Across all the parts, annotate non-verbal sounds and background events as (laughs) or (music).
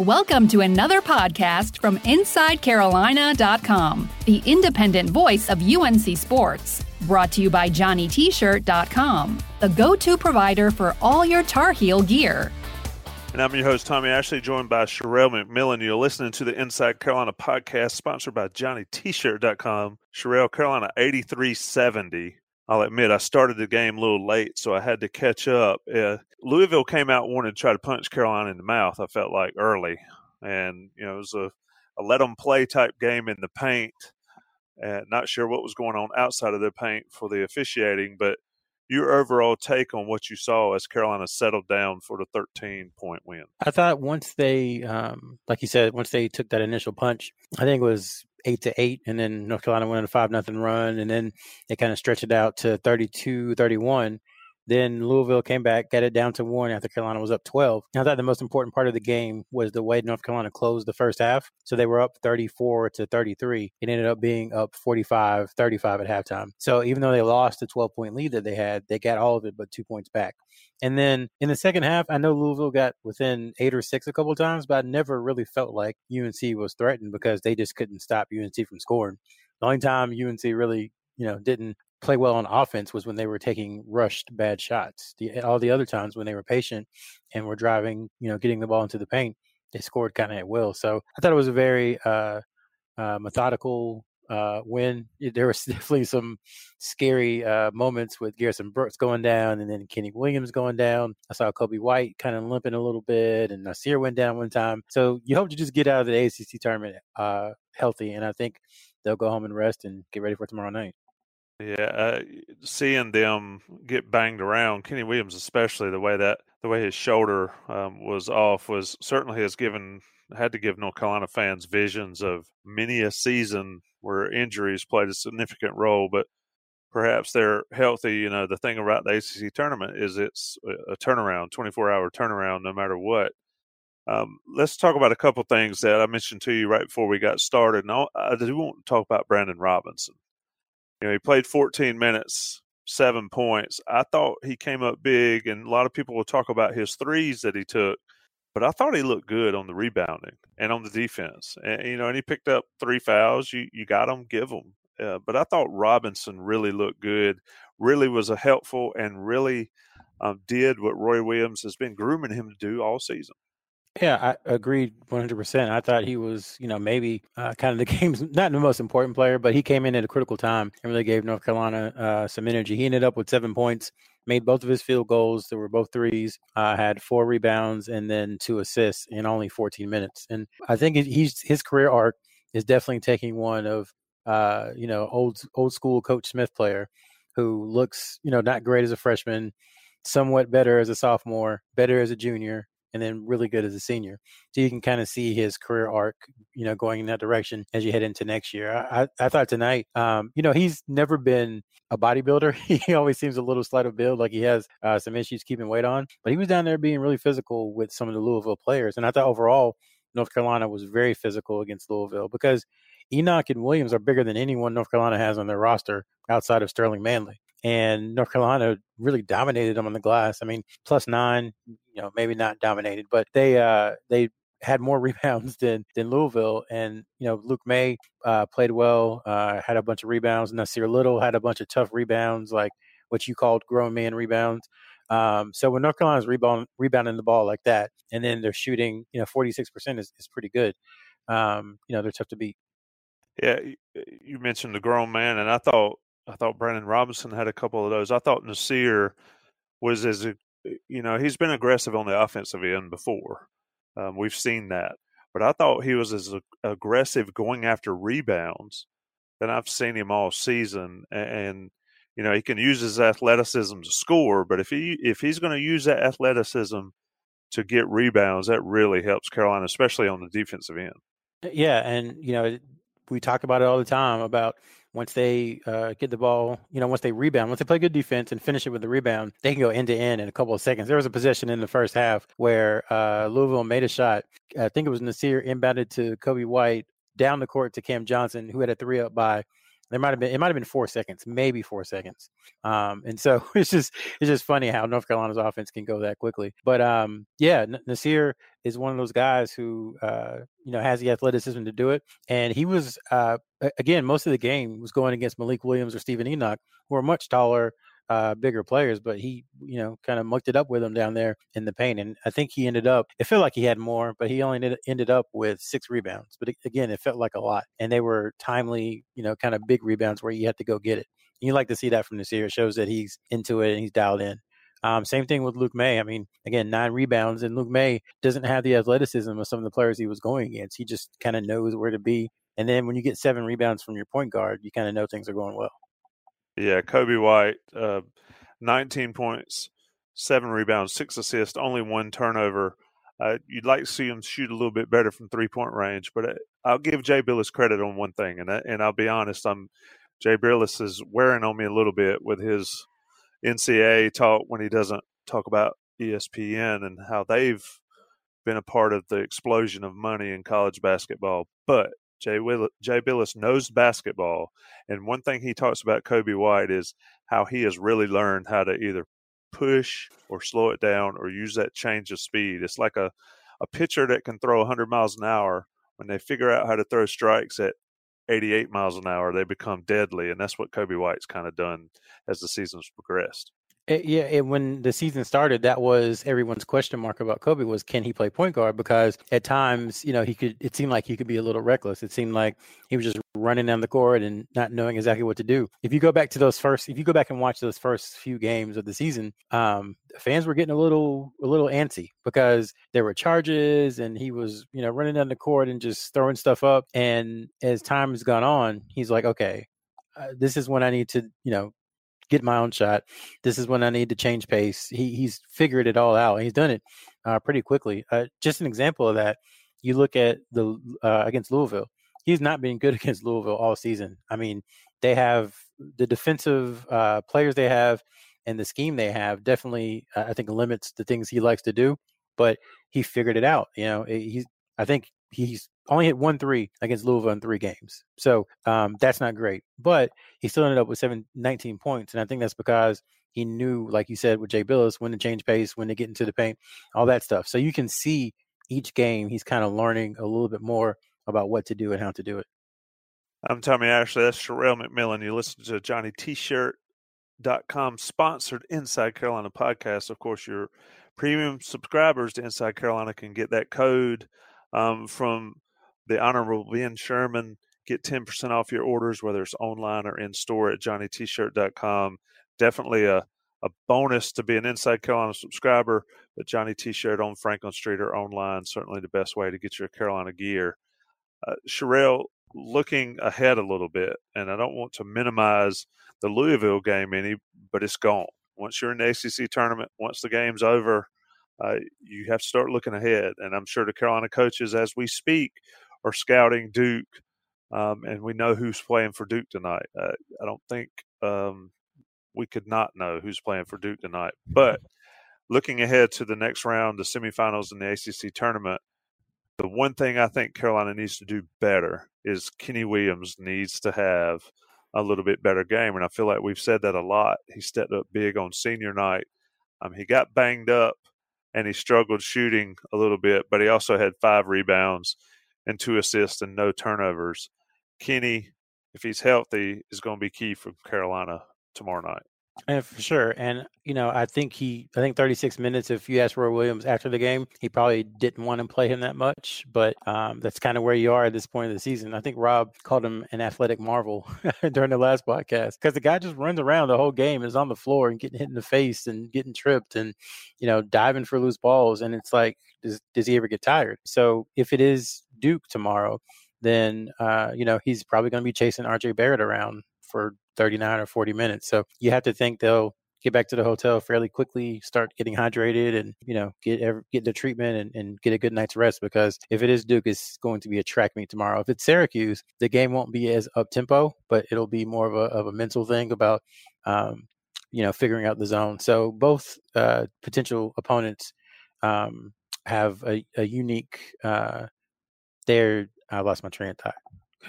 Welcome to another podcast from InsideCarolina.com, the independent voice of UNC Sports. Brought to you by JohnnyT-shirt.com, the go-to provider for all your Tar Heel gear. And I'm your host, Tommy Ashley, joined by Sherrell McMillan. You're listening to the Inside Carolina podcast, sponsored by JohnnyT-shirt.com. Sherrell, Carolina 8370. I'll admit I started the game a little late, so I had to catch up. Uh, Louisville came out wanting to try to punch Carolina in the mouth. I felt like early, and you know it was a, a let them play type game in the paint. And not sure what was going on outside of the paint for the officiating, but your overall take on what you saw as Carolina settled down for the 13 point win? I thought once they, um, like you said, once they took that initial punch, I think it was eight to eight, and then North Carolina went on a five nothing run, and then they kind of stretched it out to 32 31. Then Louisville came back, got it down to one after Carolina was up 12. I thought the most important part of the game was the way North Carolina closed the first half. So they were up 34 to 33. It ended up being up 45 35 at halftime. So even though they lost the 12 point lead that they had, they got all of it but two points back. And then in the second half, I know Louisville got within eight or six a couple times, but I never really felt like UNC was threatened because they just couldn't stop UNC from scoring. The only time UNC really, you know, didn't play well on offense was when they were taking rushed bad shots. The, all the other times when they were patient and were driving, you know, getting the ball into the paint, they scored kind of at will. So I thought it was a very uh, uh, methodical uh, win. There was (laughs) definitely some scary uh, moments with Garrison Brooks going down and then Kenny Williams going down. I saw Coby White kind of limping a little bit, and Nassir went down one time. So you hope to just get out of the ACC tournament uh, healthy, and I think they'll go home and rest and get ready for tomorrow night. Yeah, uh, seeing them get banged around, Kenny Williams especially, the way that the way his shoulder um, was off was certainly has given had to give North Carolina fans visions of many a season where injuries played a significant role, but perhaps they're healthy. You know, the thing about the ACC tournament is it's a turnaround, 24 hour turnaround, no matter what. Um, let's talk about a couple things that I mentioned to you right before we got started. And I do want to talk about Brandon Robinson. You know, he played 14 minutes, seven points. I thought he came up big, and a lot of people will talk about his threes that he took, but I thought he looked good on the rebounding and on the defense. And you know, and he picked up three fouls. You you got them, give them. Uh, but I thought Robinson really looked good. Really was a helpful and really um, did what Roy Williams has been grooming him to do all season. Yeah, I agreed 100%. I thought he was, you know, maybe uh, kind of the (laughs) game's not the most important player, but he came in at a critical time and really gave North Carolina uh, some energy. He ended up with seven points, made both of his field goals. They were both threes, uh, had four rebounds and then two assists in only 14 minutes. And I think he's his career arc is definitely taking one of, uh, you know, old old school Coach Smith player who looks, you know, not great as a freshman, somewhat better as a sophomore, better as a junior, and then really good as a senior. So you can kind of see his career arc, you know, going in that direction as you head into next year. I, I thought tonight, um, you know, he's never been a bodybuilder. (laughs) he always seems a little slight of build, like he has uh, some issues keeping weight on. But he was down there being really physical with some of the Louisville players, and I thought overall North Carolina was very physical against Louisville because Enoch and Williams are bigger than anyone North Carolina has on their roster outside of Sterling Manley and North Carolina really dominated them on the glass. I mean, plus nine, you know, maybe not dominated, but they uh, they had more (laughs) rebounds than than Louisville. And you know, Luke Maye uh, played well, uh, had a bunch of rebounds. Nassir Little had a bunch of tough rebounds, like what you called grown man rebounds. Um, so when North Carolina's rebound, rebounding the ball like that, and then they're shooting, you know, forty six percent is is pretty good. Um, you know, they're tough to beat. Yeah, you mentioned the grown man, and I thought I thought Brandon Robinson had a couple of those. I thought Nassir was as you know he's been aggressive on the offensive end before. Um, we've seen that, but I thought he was as aggressive going after rebounds than I've seen him all season. And you know he can use his athleticism to score, but if he if he's going to use that athleticism to get rebounds, that really helps Carolina, especially on the defensive end. Yeah, and you know we talk about it all the time about once they uh, get the ball, you know, once they rebound, once they play good defense and finish it with the rebound, they can go end to end in a couple of seconds. There was a possession in the first half where uh, Louisville made a shot. I think it was Nassir inbounded to Coby White down the court to Cam Johnson, who had a three up by There might have been it might have been four seconds, maybe four seconds. Um, and so (laughs) it's just it's just funny how North Carolina's offense can go that quickly. But um, yeah, Nassir is one of those guys who uh, you know has the athleticism to do it, and he was uh, again most of the game was going against Malik Williams or Steven Enoch, who are much taller, uh, bigger players, but he, you know, kind of mucked it up with them down there in the paint. And I think he ended up, it felt like he had more, but he only ended, ended up with six rebounds. But again, it felt like a lot. And they were timely, you know, kind of big rebounds where you had to go get it. And you like to see that from Nassir. It shows that he's into it and he's dialed in. Um, same thing with Luke Maye. I mean, again, nine rebounds, and Luke Maye doesn't have the athleticism of some of the players he was going against. He just kind of knows where to be. And then when you get seven rebounds from your point guard, you kind of know things are going well. Yeah, Coby White, uh, 19 points, seven rebounds, six assists, only one turnover. Uh, you'd like to see him shoot a little bit better from three point range, but uh, I'll give Jay Bilas credit on one thing, and and I'll be honest, I'm Jay Bilas is wearing on me a little bit with his NCAA talk when he doesn't talk about ESPN and how they've been a part of the explosion of money in college basketball. But Jay, Will- Jay Bilas knows basketball, and one thing he talks about Coby White is how he has really learned how to either push or slow it down or use that change of speed. It's like a a pitcher that can throw 100 miles an hour. When they figure out how to throw strikes at 88 miles an hour, they become deadly, and that's what Coby White's kind of done as the season's progressed. It, eh, yeah, it, when the season started, that was everyone's question mark about Coby was can he play point guard? Because at times, you know, he could. It seemed like he could be a little reckless. It seemed like he was just running down the court and not knowing exactly what to do. If you go back to those first, if you go back and watch those first few games of the season, um, fans were getting a little a little antsy because there were charges and he was, you know, running down the court and just throwing stuff up. And as time has gone on, he's like, okay, uh, this is when I need to, you know, get my own shot. This is when I need to change pace. He, he's figured it all out. He's done it uh, pretty quickly. Uh, just an example of that. You look at the uh, against Louisville. He's not been good (laughs) against Louisville all season. I mean, they have the defensive uh, players they have and the scheme they have definitely, I think, limits the things he likes to do. But he figured it out. You know, he's. I think he's only hit one three against Louisville in three games. So um, that's not great. But he still ended up with seven, 19 points. And I think that's because he knew, like you said, with Jay Bilas, when to change pace, when to get into the paint, all that stuff. So you can see each game, he's kind of learning a little bit more about what to do and how to do it. I'm Tommy Ashley. That's Sherrell McMillan. You listen to Johnny T-shirt dot com sponsored Inside Carolina podcast. Of course, your premium subscribers to Inside Carolina can get that code um, from the Honorable Ben Sherman. Get 10% off your orders, whether it's online or in store at johnnytshirt.com. Definitely a, a bonus to be an Inside Carolina subscriber, but Johnny T shirt on Franklin Street or online, certainly the best way to get your Carolina gear. Uh, Sherrell, looking ahead a little bit, and I don't want to minimize the Louisville game any, but it's gone. Once you're in the ACC tournament, once the game's over, uh, you have to start looking ahead. And I'm sure the Carolina coaches, as we speak, are scouting Duke, um, and we know who's playing for Duke tonight. Uh, I don't think um, we could not know who's playing for Duke tonight. But looking ahead to the next round, the semifinals in the ACC tournament, the one thing I think Carolina needs to do better is Kenny Williams needs to have a little bit better game. And I feel like we've said that a lot. He stepped up big on senior night. Um, he got banged up and he struggled shooting a little bit, but he also had five rebounds and two assists and no turnovers. Kenny, if he's healthy, is going to be key for Carolina tomorrow night. And for sure. And, you know, I think he, I think 36 minutes, if you ask Roy Williams after the game, he probably didn't want to play him that much. But um, that's kind of where you are at this point of the season. I think Rob called him an athletic marvel (laughs) during the last podcast because the guy just runs around the whole game, is on the floor and getting hit in the face and getting tripped and, you know, diving for loose balls. And it's like, does, does he ever get tired? So if it is Duke tomorrow, then, uh, you know, he's probably going to be chasing RJ Barrett around for 39 or 40 minutes. So you have to think they'll get back to the hotel fairly quickly, start getting hydrated, and you know get get the treatment and, and get a good night's rest. Because if it is Duke, it's going to be a track meet tomorrow. If it's Syracuse, the game won't be as up tempo, but it'll be more of a of a mental thing about um, you know figuring out the zone. So both uh, potential opponents um, have a, a unique. Uh, they're I lost my train of thought.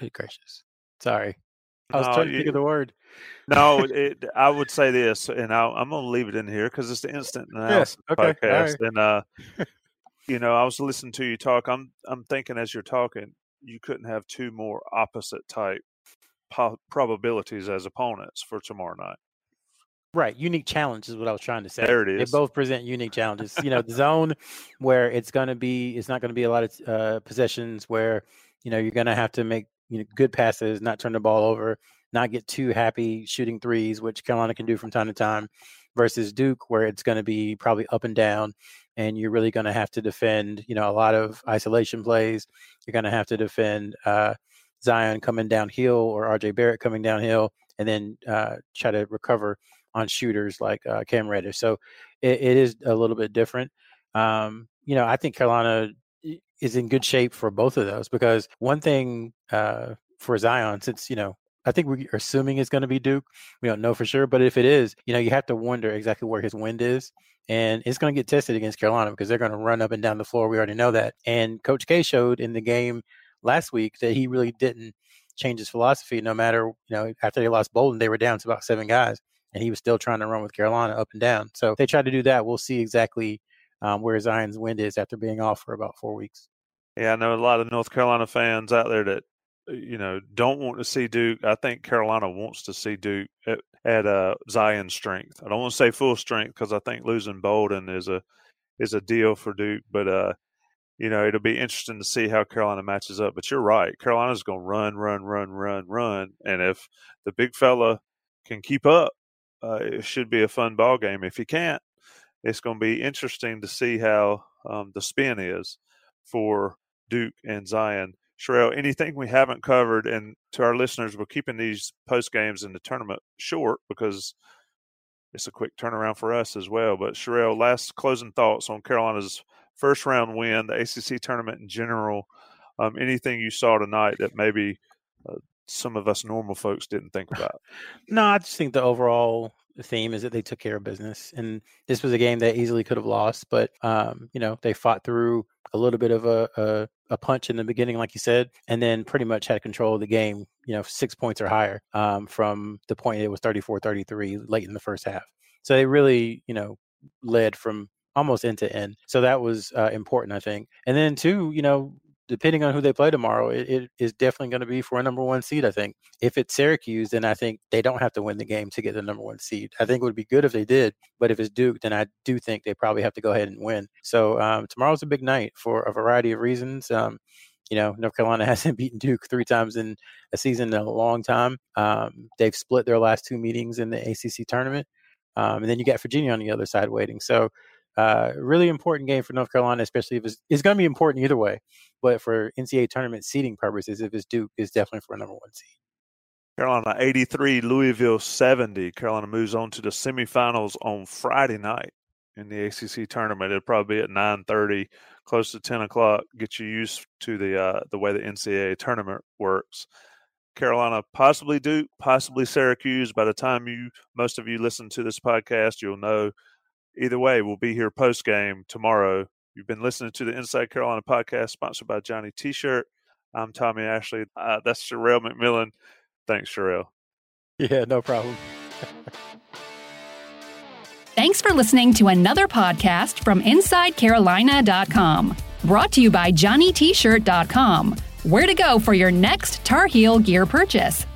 Good gracious, sorry. I was No, trying to think of the word. No, (laughs) it, I would say this, and I, I'm going to leave it in here because it's the instant analysis okay, all podcast. And uh, (laughs) you know, I was listening to you talk. I'm I'm thinking as you're talking, you couldn't have two more opposite type po- probabilities as opponents for tomorrow night. Right, unique challenge is what I was trying to say. There it is. They both present unique challenges. you know, the zone where it's going to be, it's not going to be a lot of uh, possessions where you know you're going to have to make you know good passes, not turn the ball over, not get too happy shooting threes, which Carolina can do from time to time. Versus Duke, where it's going to be probably up and down, and you're really going to have to defend. You know, a lot of isolation plays. You're going to have to defend uh, Zion coming downhill or RJ Barrett coming downhill, and then uh, try to recover on shooters like uh, Cam Reddish. So it, it is a little bit different. Um, you know, I think Carolina is in good shape for both of those because one thing uh, for Zion, since you know, I think we're assuming it's going to be Duke. We don't know for sure, but if it is, you know, you have to wonder exactly where his wind is. And it's going to get tested against Carolina because they're going to run up and down the floor. We already know that. And Coach K showed in the game last week that he really didn't change his philosophy. No matter, you know, after they lost Bolden, they were down to about seven guys and he was still trying to run with Carolina up and down. So if they try to do that, we'll see exactly um, where Zion's wind is after being off for about four weeks. Yeah, I know a lot of North Carolina fans out there that uh, you know don't want to see Duke. I think Carolina wants to see Duke at, at uh, Zion strength. I don't want to say full strength because I think losing Bolden is a is a deal for Duke, but uh, you know it'll be interesting to see how Carolina matches up. But you're right, Carolina's going to run, run, run, run, run, and if the big fella can keep up, uh, it should be a fun ball game. If you can't, it's going to be interesting to see how um, the spin is for Duke and Zion. Sherrell, anything we haven't covered, and to our listeners, we're keeping these post games in the tournament short because it's a quick turnaround for us as well. But Sherrell, last closing thoughts on Carolina's first round win, the ACC tournament in general. Um, anything you saw tonight that maybe uh, some of us normal folks didn't think (laughs) about? No, I just think the overall theme is that they took care of business, and this was a game that easily could have lost, but um, you know they fought through a little bit of a, a a punch in the beginning, like you said, and then pretty much had control of the game. You know, six points or higher um, from the point it was 34-33 late in the first half. So they really, you know, led from almost end to end. So that was uh, important, I think. And then two, you know, depending on who they play tomorrow, it, it is definitely going to be for a number one seed. I think if it's Syracuse, then I think they don't have to win the game to get the number one seed. I think it would be good if they did, but if it's Duke, then I do think they probably have to go ahead and win. So um, tomorrow's a big night for a variety of reasons. Um, you know, North Carolina (laughs) hasn't beaten Duke three times in a season in a long time. Um, they've split their last two meetings in the ACC tournament, um, and then you got Virginia on the other side waiting. So. Uh, really important game for North Carolina, especially if it's, it's going to be important either way. But for NCAA tournament seeding purposes, if it's Duke, it's definitely for a number one seed. Carolina 83, Louisville 70. Carolina moves on to the semifinals on Friday night in the ACC tournament. It'll probably be at 9:30, close to 10 o'clock. Get you used to the uh, the way the NCAA tournament works. Carolina, possibly Duke, possibly Syracuse. By the time you most of you listen to this podcast, you'll know. Either way, we'll be here post game tomorrow. You've been listening to the Inside Carolina podcast, sponsored by Johnny T-shirt. I'm Tommy Ashley. Uh, that's Sherrell McMillan. Thanks, Sherrell. Yeah, no problem. Thanks for listening to another podcast from InsideCarolina.com. Brought to you by JohnnyT-shirt.com. Where to go for your next Tar Heel gear purchase.